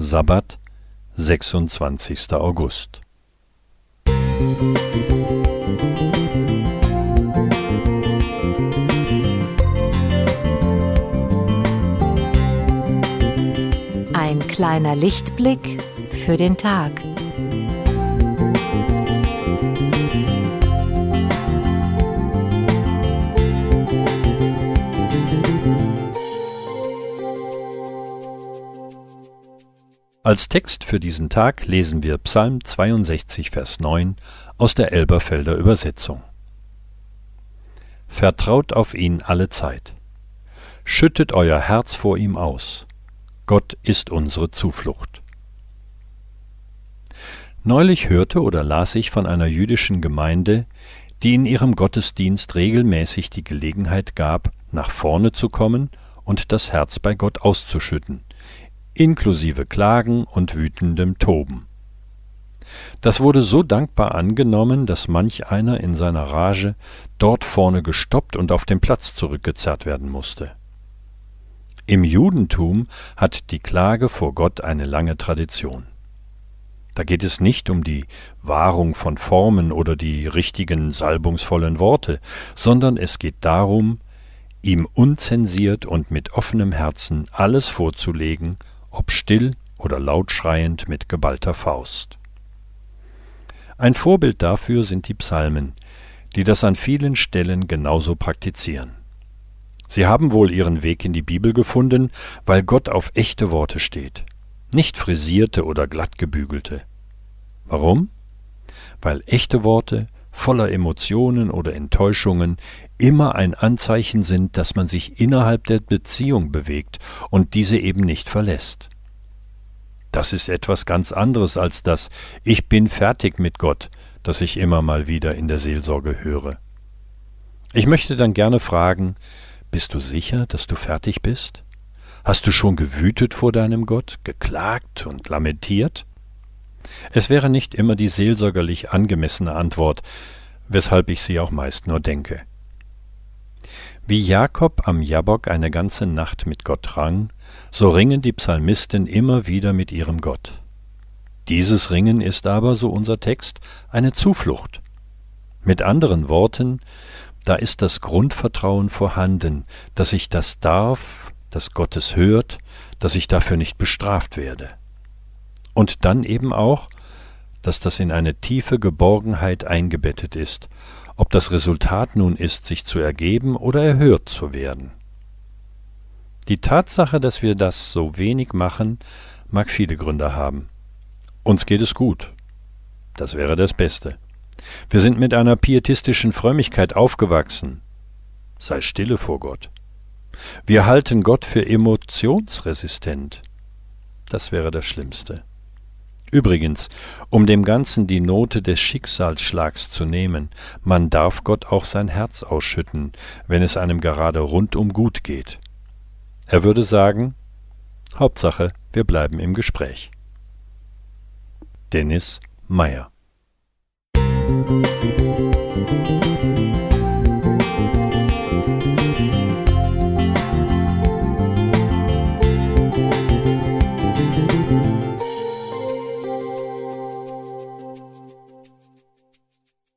Sabbat, 26. August. Ein kleiner Lichtblick für den Tag. Als Text für diesen Tag lesen wir Psalm 62, Vers 9 aus der Elberfelder Übersetzung. Vertraut auf ihn alle Zeit. Schüttet euer Herz vor ihm aus. Gott ist unsere Zuflucht. Neulich hörte oder las ich von einer jüdischen Gemeinde, die in ihrem Gottesdienst regelmäßig die Gelegenheit gab, nach vorne zu kommen und das Herz bei Gott auszuschütten, inklusive Klagen und wütendem Toben. Das wurde so dankbar angenommen, dass manch einer in seiner Rage dort vorne gestoppt und auf den Platz zurückgezerrt werden musste. Im Judentum hat die Klage vor Gott eine lange Tradition. Da geht es nicht um die Wahrung von Formen oder die richtigen salbungsvollen Worte, sondern es geht darum, ihm unzensiert und mit offenem Herzen alles vorzulegen ob still oder laut schreiend mit geballter Faust. Ein Vorbild dafür sind die Psalmen, die das an vielen Stellen genauso praktizieren. Sie haben wohl ihren Weg in die Bibel gefunden, weil Gott auf echte Worte steht, nicht frisierte oder glattgebügelte. Warum? Weil echte Worte voller Emotionen oder Enttäuschungen immer ein Anzeichen sind, dass man sich innerhalb der Beziehung bewegt und diese eben nicht verlässt. Das ist etwas ganz anderes als das Ich bin fertig mit Gott, das ich immer mal wieder in der Seelsorge höre. Ich möchte dann gerne fragen, bist du sicher, dass du fertig bist? Hast du schon gewütet vor deinem Gott, geklagt und lamentiert? Es wäre nicht immer die seelsorgerlich angemessene Antwort, weshalb ich sie auch meist nur denke. Wie Jakob am Jabok eine ganze Nacht mit Gott rang, so ringen die Psalmisten immer wieder mit ihrem Gott. Dieses Ringen ist aber, so unser Text, eine Zuflucht. Mit anderen Worten, da ist das Grundvertrauen vorhanden, dass ich das darf, dass Gott es hört, dass ich dafür nicht bestraft werde. Und dann eben auch, dass das in eine tiefe Geborgenheit eingebettet ist, ob das Resultat nun ist, sich zu ergeben oder erhört zu werden. Die Tatsache, dass wir das so wenig machen, mag viele Gründe haben. Uns geht es gut. Das wäre das Beste. Wir sind mit einer pietistischen Frömmigkeit aufgewachsen. Sei stille vor Gott. Wir halten Gott für emotionsresistent. Das wäre das Schlimmste. Übrigens, um dem Ganzen die Note des Schicksalsschlags zu nehmen, man darf Gott auch sein Herz ausschütten, wenn es einem gerade rundum gut geht. Er würde sagen, Hauptsache, wir bleiben im Gespräch. Dennis Meyer Musik